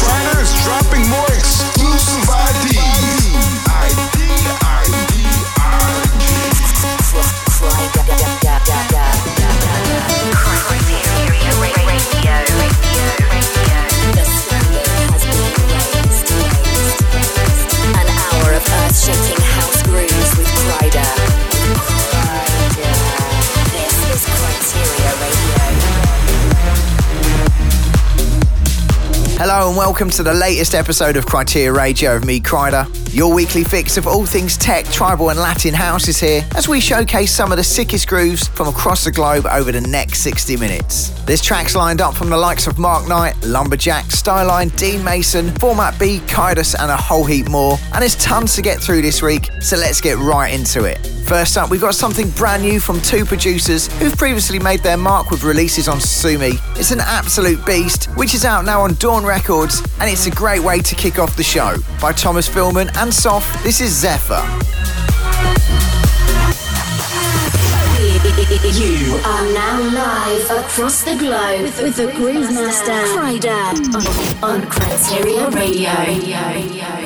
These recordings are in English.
China is dropping more exclusive ideas. Welcome to the latest episode of Kryteria Radio of me, Kryder. Your weekly fix of all things tech, tribal, and Latin house is here as we showcase some of the sickest grooves from across the globe over the next 60 minutes. There's tracks lined up from the likes of Mark Knight, Lumberjack, Styline, Dean Mason, Format B, Kaidos, and a whole heap more. And there's tons to get through this week, so let's get right into it. First up, we've got something brand new from two producers who've previously made their mark with releases on Sumi. It's an absolute beast, which is out now on Dawn Records, and it's a great way to kick off the show. By Thomas Philman and Soft, this is Zephyr. You are now live across the globe with, the Groove Master, Kryder, on, Radio. Radio.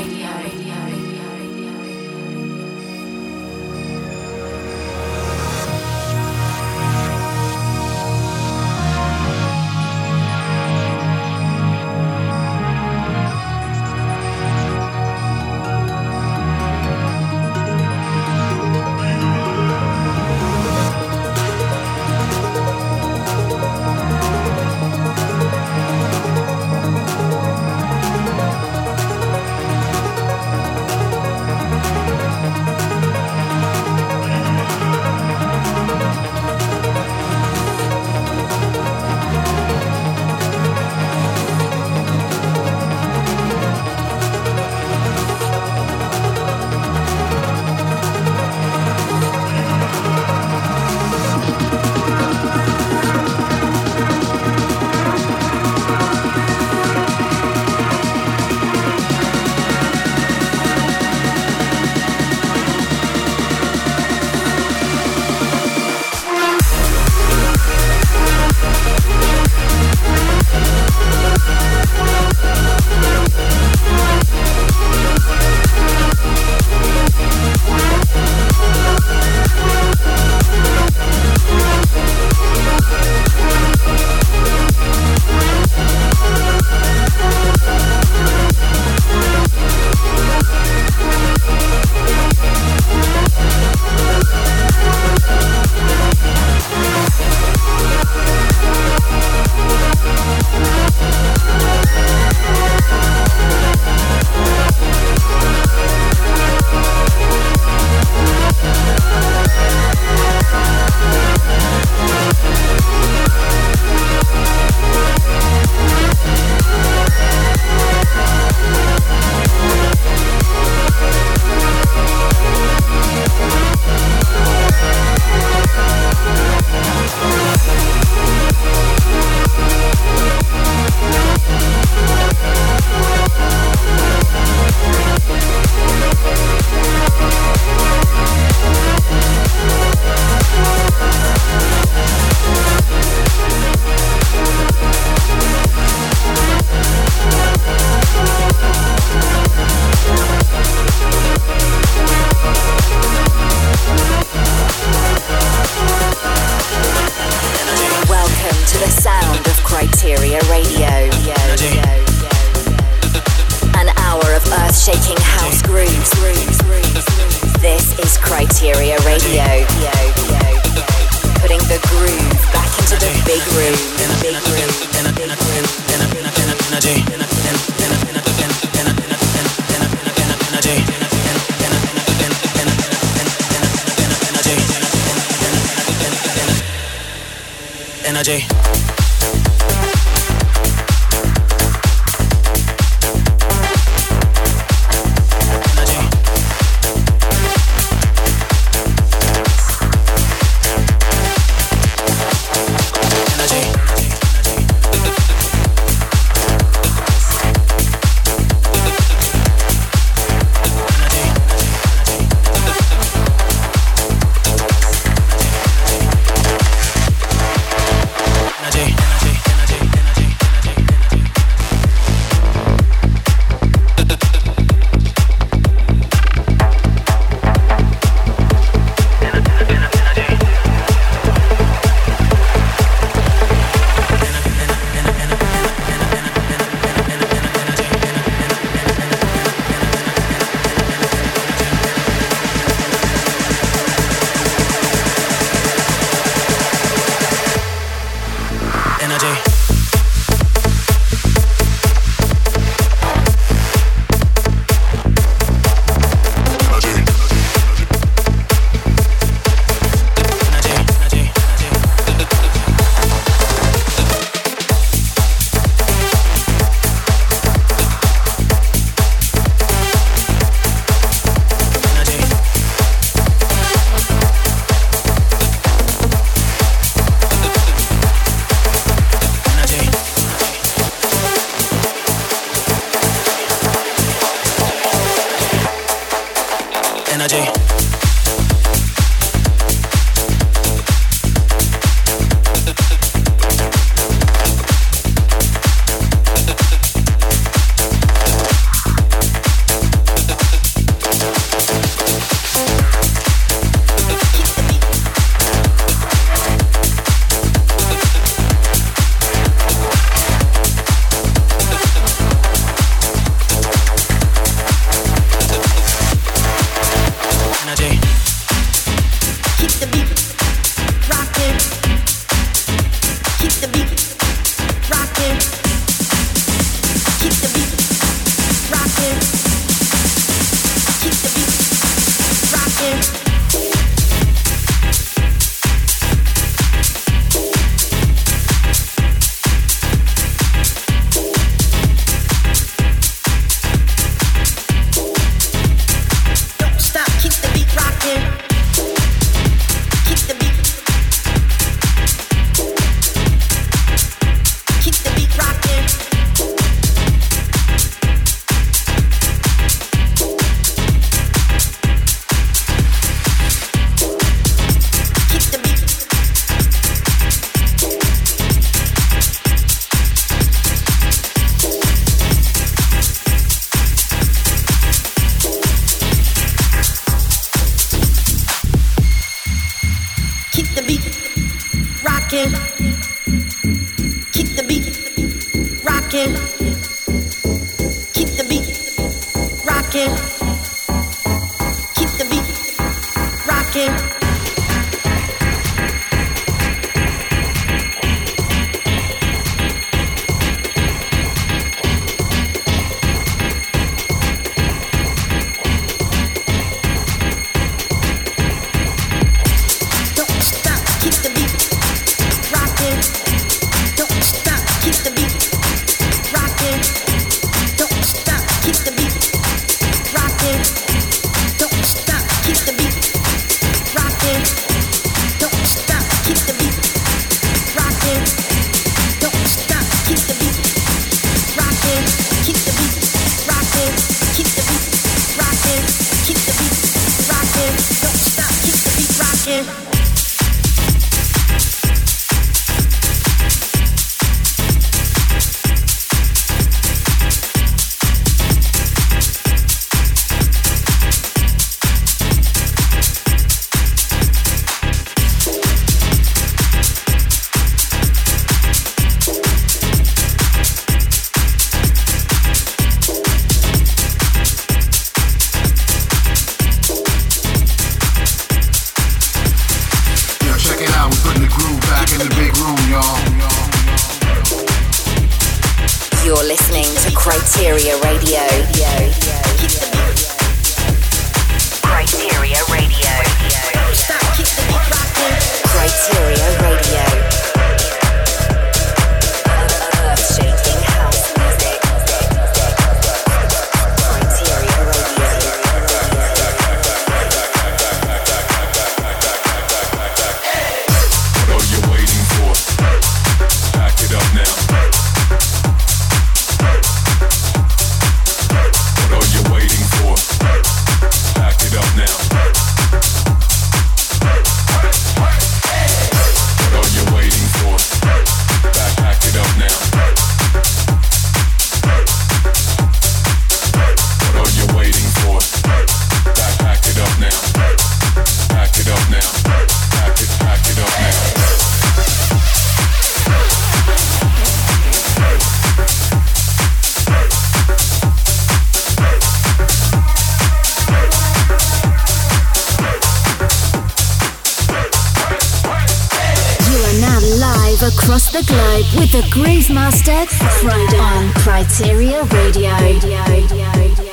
The Groove Master on Kryteria Radio. Radio, radio, radio.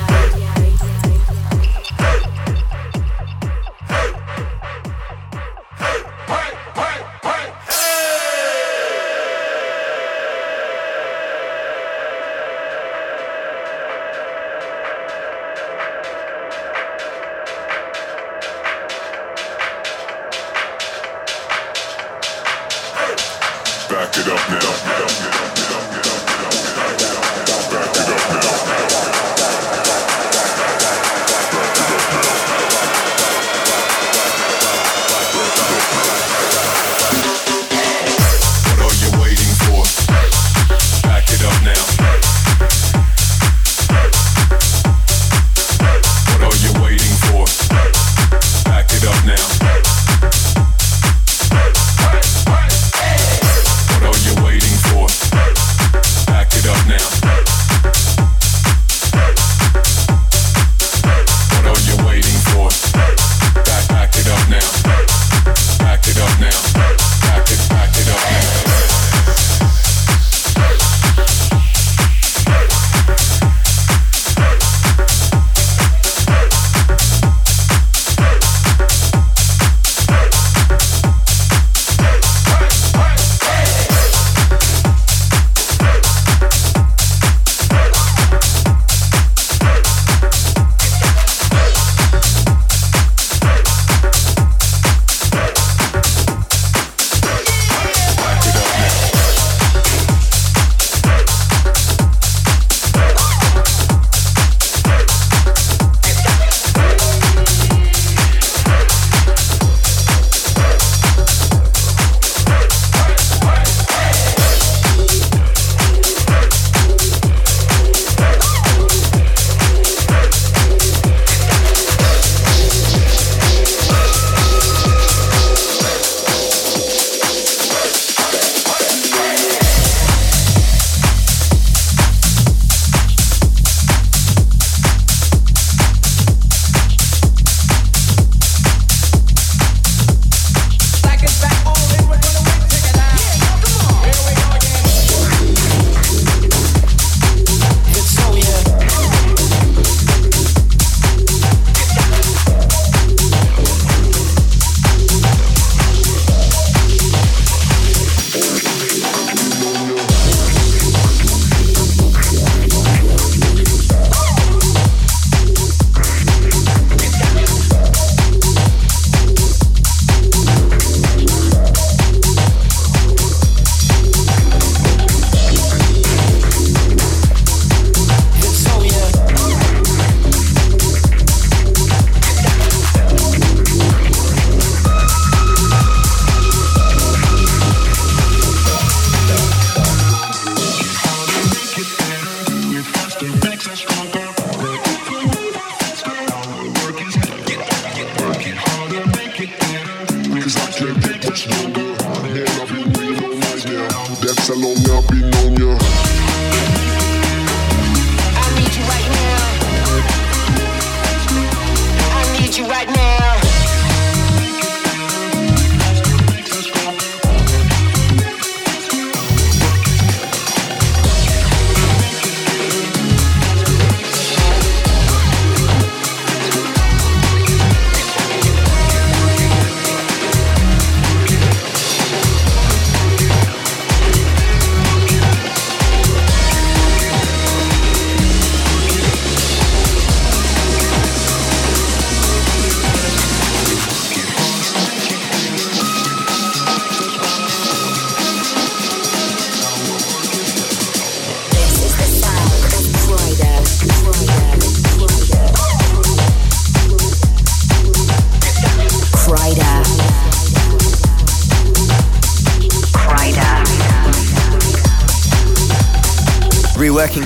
Back it up now.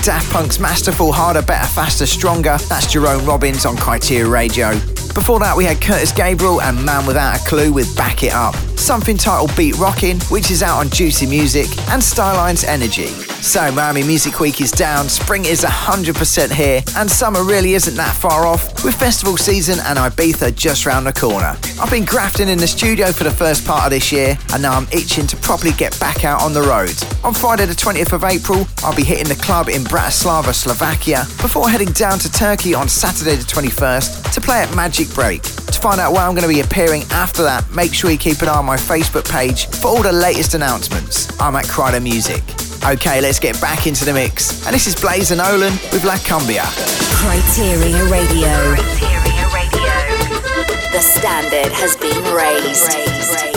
Daft Punk's masterful Harder, Better, Faster, Stronger. That's Jerome Robbins on Kryteria Radio. Before that, we had Curtis Gabriel and Man Without a Clue with Back It Up. Something titled Beat Rockin', which is out on Juicy Music, and Styline's Energy. So, Miami Music Week is down, spring is 100% here, and summer really isn't that far off, with festival season and Ibiza just round the corner. I've been grafting in the studio for the first part of this year, and now I'm itching to properly get back out on the road. On Friday, the 20th of April, I'll be hitting the club in Bratislava, Slovakia, before heading down to Turkey on Saturday, the 21st, to play at Magic Break. To find out where I'm going to be appearing after that, make sure you keep an eye on my Facebook page for all the latest announcements. I'm at Kryder Music. Okay, let's get back into the mix. And this is Blaze and Nolan with La Cumbia. Kryteria Radio. Kryteria Radio. The standard has been raised. raised.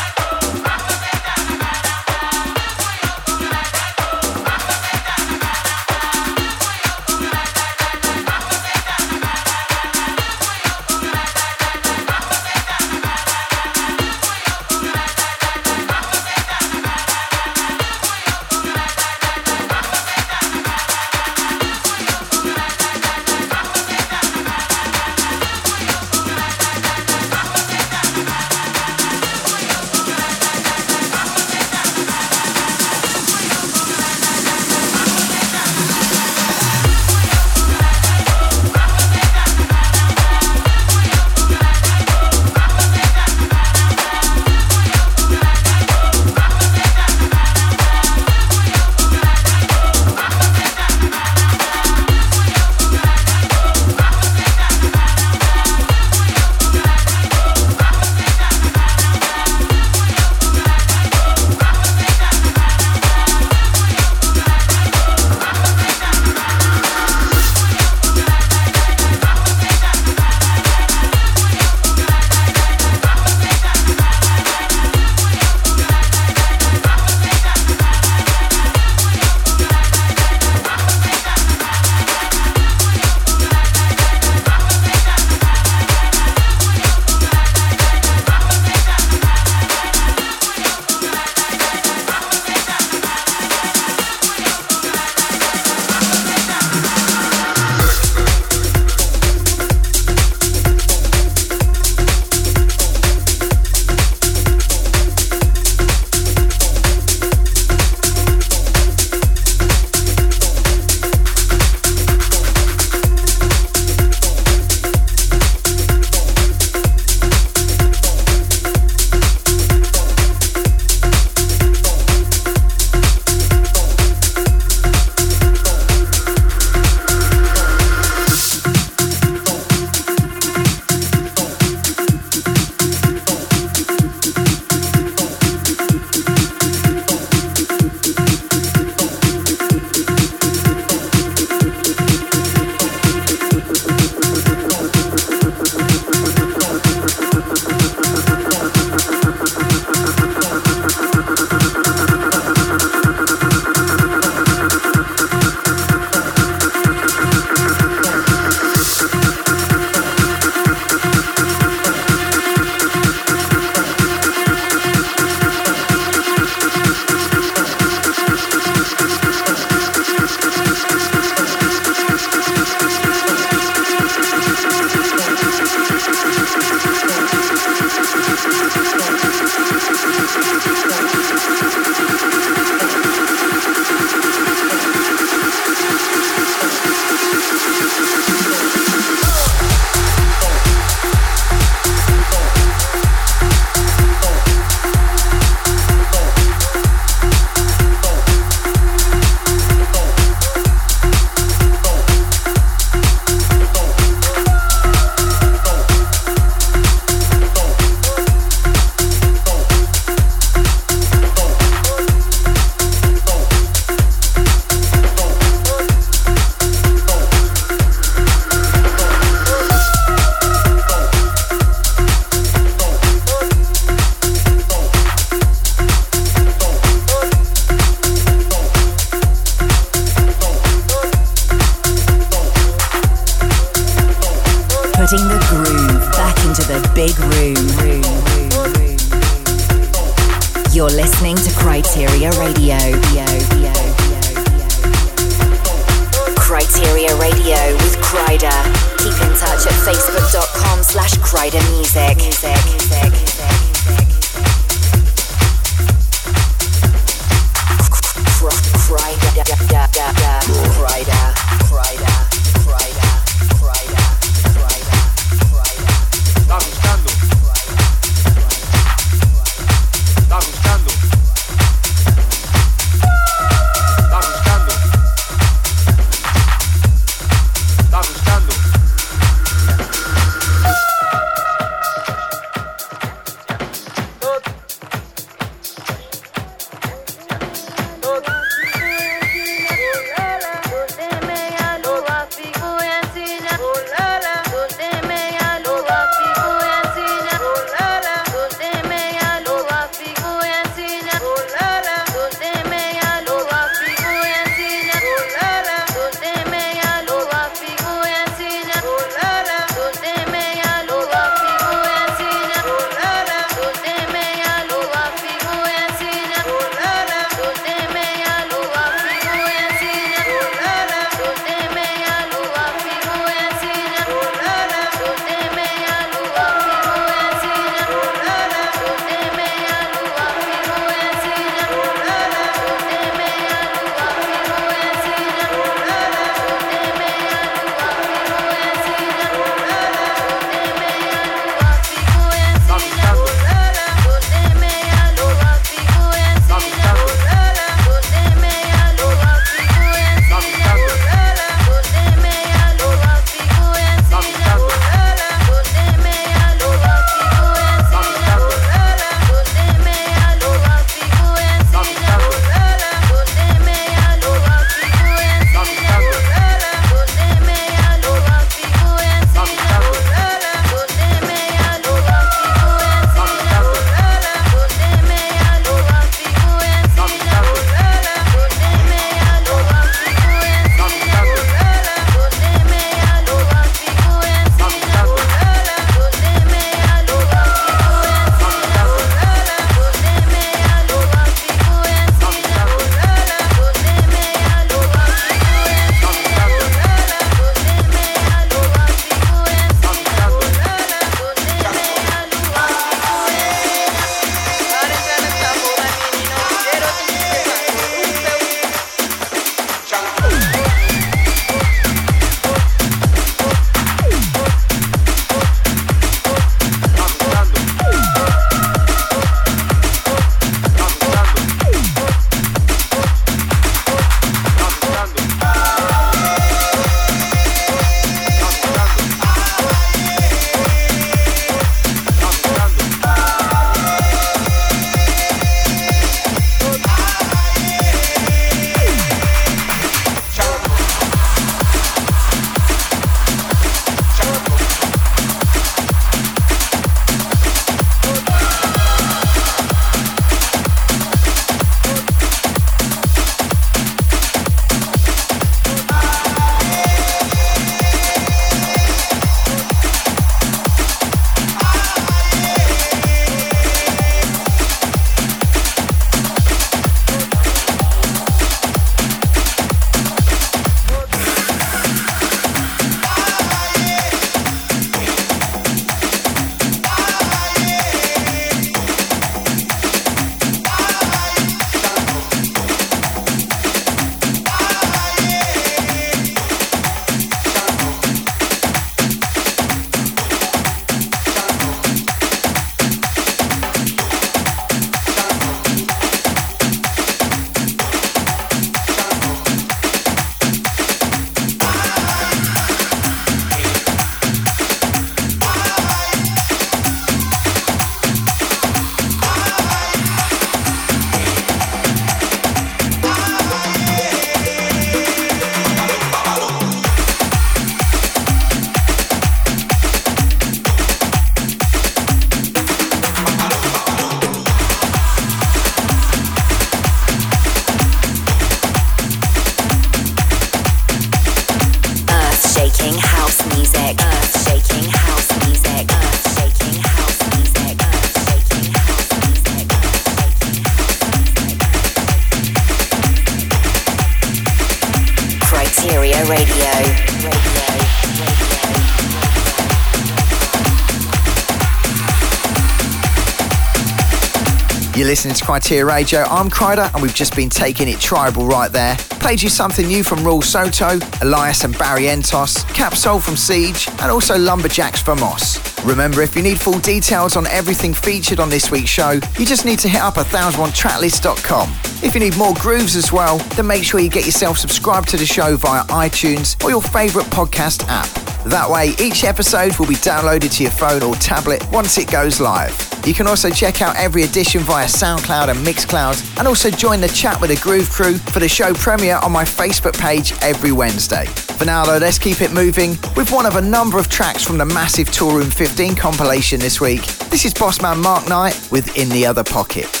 Listening to Kryteria Radio. I'm Kryder, and we've just been taking it tribal right there. Played you something new from Raul Soto, Elias and Barry Entos, Capsule from Siege, and also Lumberjacks from Moss. Remember, if you need full details on everything featured on this week's show, you just need to hit up 1001tracklist.com. If you need more grooves as well, then make sure you get yourself subscribed to the show via iTunes or your favourite podcast app. That way, each episode will be downloaded to your phone or tablet once it goes live. You can also check out every edition via SoundCloud and Mixcloud, and also join the chat with the Groove Crew for the show premiere on my Facebook page every Wednesday. For now, though, let's keep it moving with one of a number of tracks from the massive Toolroom 15 compilation this week. This is Bossman Mark Knight with In the Other Pocket.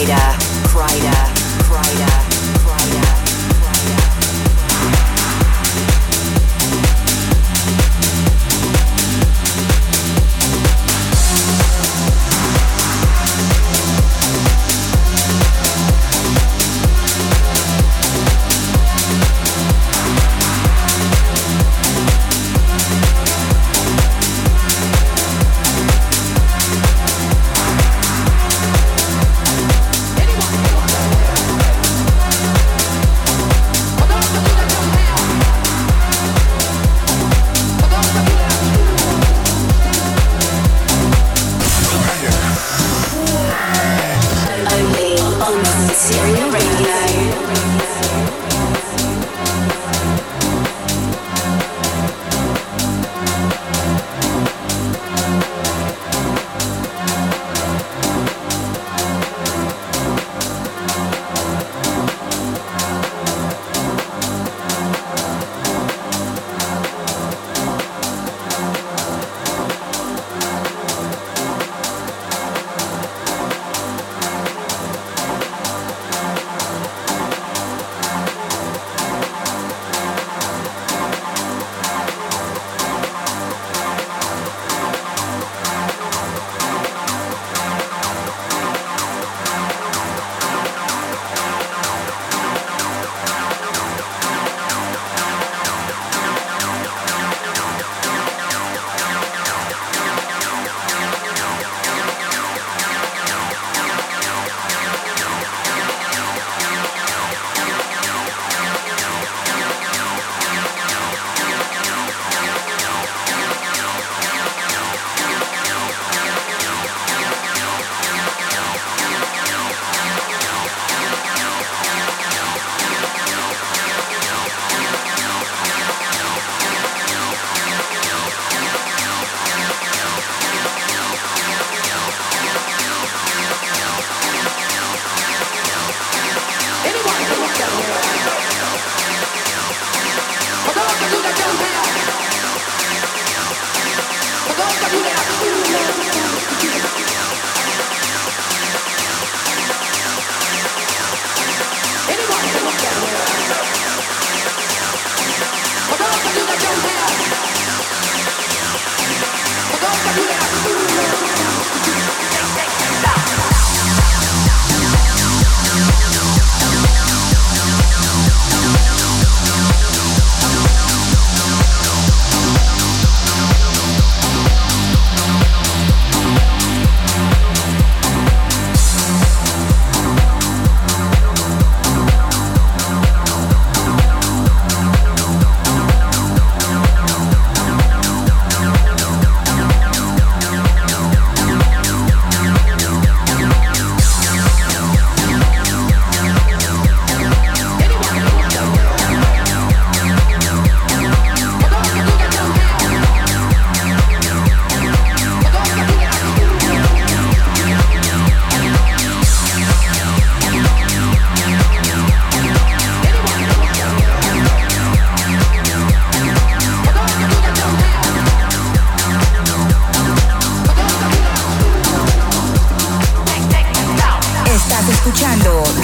Kryder, Kryder.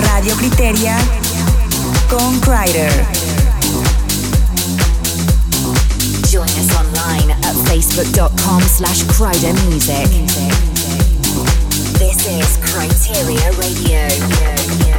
Radio Kryteria con Kryder. Join us online at facebook.com slash Kryder Music. This is Kryteria Radio.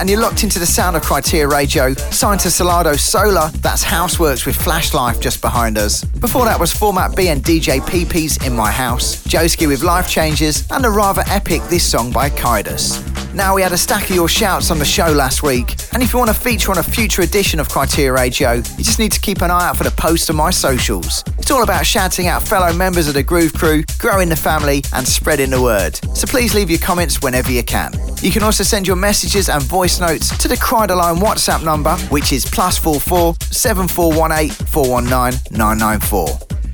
And you're locked into the sound of Kryteria Radio. Signed to Solar, that's Houseworks with Flashlife just behind us. Before that was Format B and DJ PP's In My House, Joski with Life Changes, and a rather epic This Song by Kaidus. Now, we had a stack of your shouts on the show last week, and if you want to feature on a future edition of Kryteria Radio, you just need to keep an eye out for the post on my socials. It's all about shouting out fellow members of the Groove Crew, growing the family, and spreading the word. So please leave your comments whenever you can. You can also send your messages and voice notes to the Kryder Line WhatsApp number, which is plus 44 7418 419 994.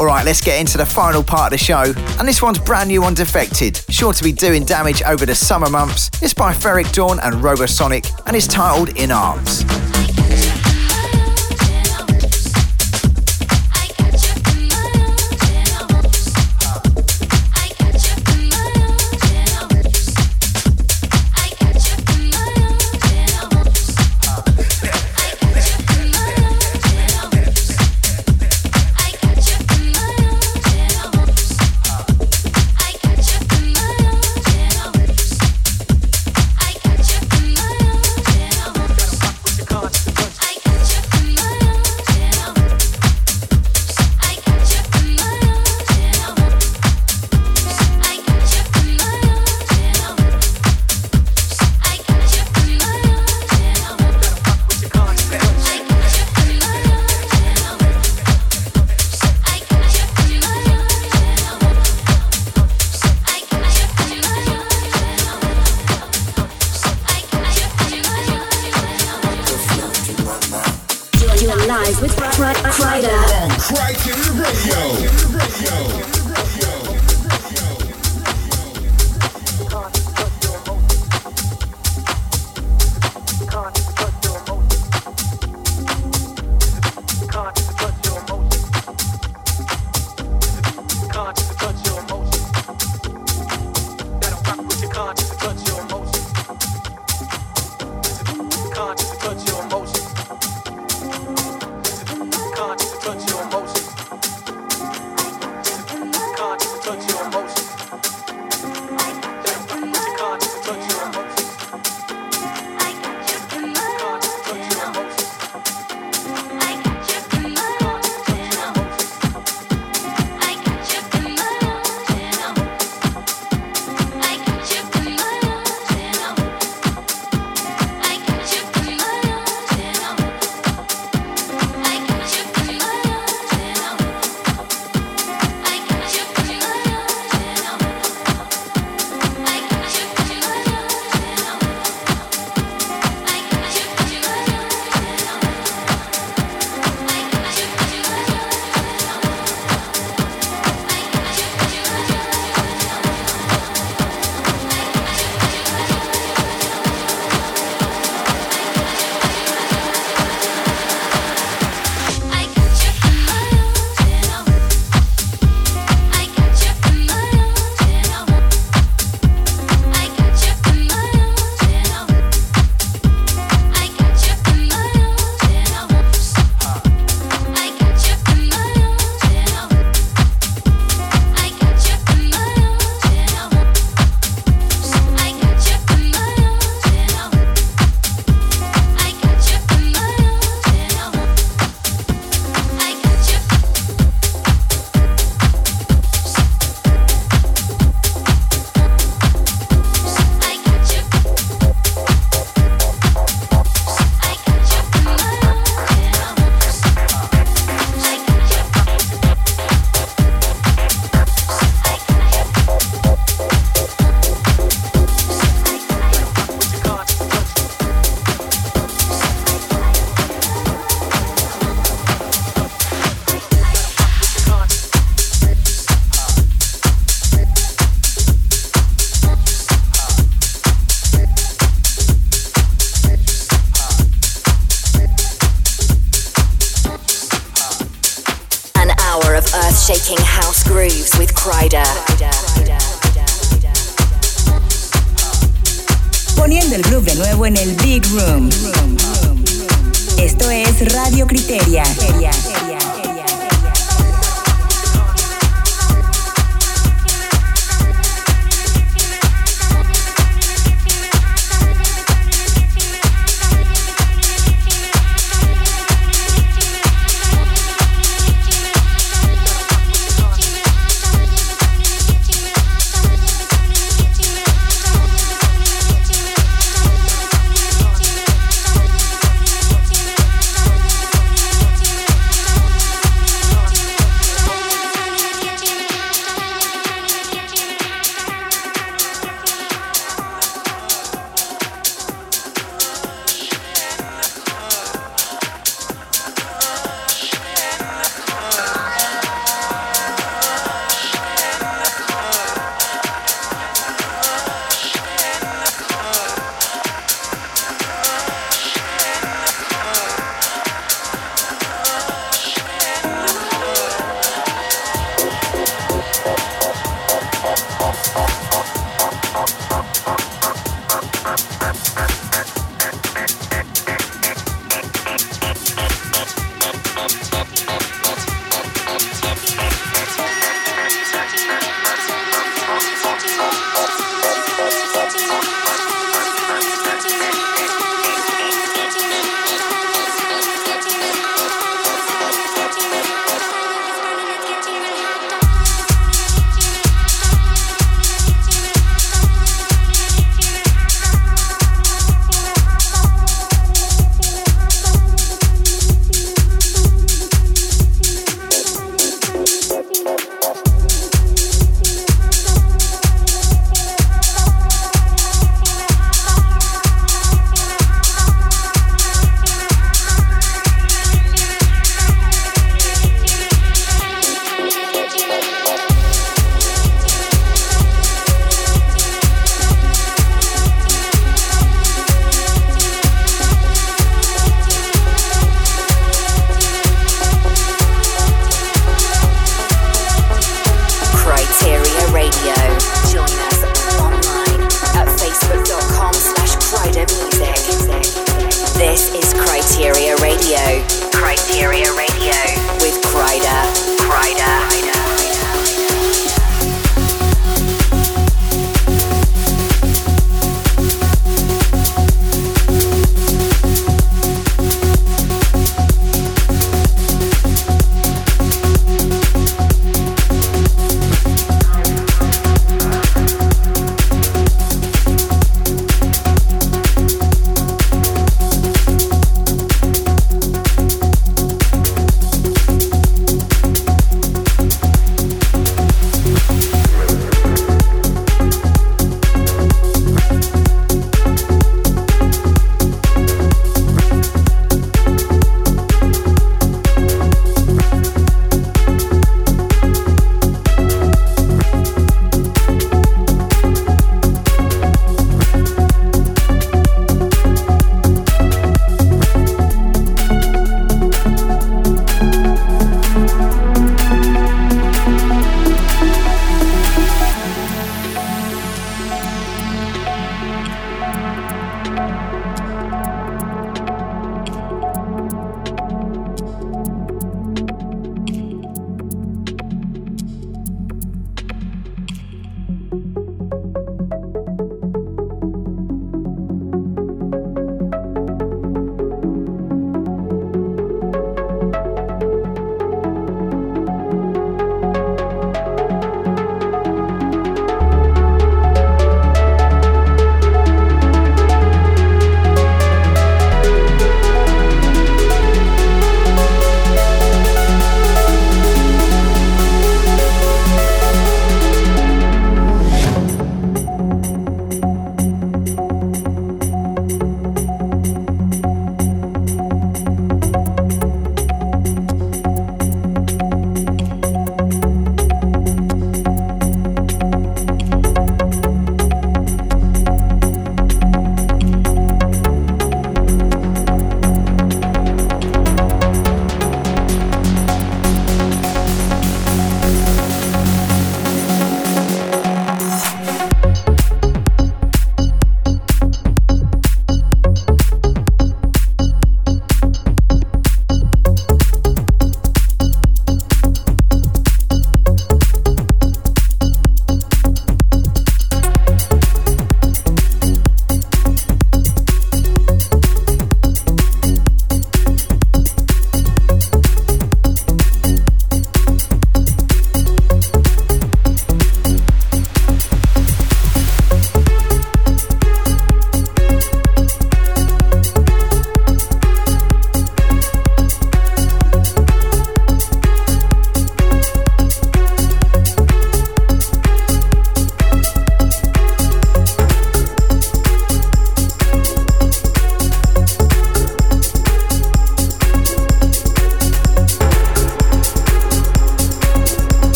Alright, let's get into the final part of the show. And this one's brand new on Defected, sure to be doing damage over the summer months. It's by Ferreck Dawn and Robosonic, and it's titled In Arms. Shaking house grooves with Kryder. Poniendo el groove de nuevo en el Big Room. Esto es Radio Criteria.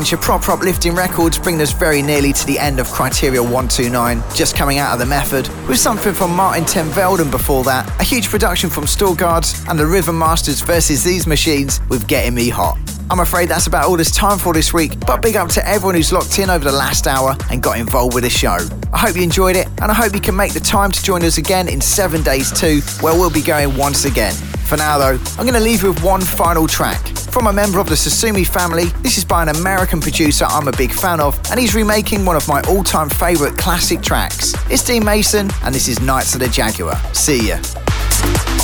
Bunch of proper uplifting records bringing us very nearly to the end of Kryteria 129, just coming out of the method, with something from Martijn ten Velden before that, a huge production from Storgardz, and the River Masters versus these machines with Getting Me Hot. I'm afraid that's about all there's time for this week, but big up to everyone who's locked in over the last hour and got involved with the show. I hope you enjoyed it, and I hope you can make the time to join us again in seven days too, where we'll be going once again. For now though, I'm going to leave you with one final track. From a member of the Sosumi family, this is by an American producer I'm a big fan of, and he's remaking one of my all time favourite classic tracks. It's Dean Mason, and this is Knights of the Jaguar. See ya.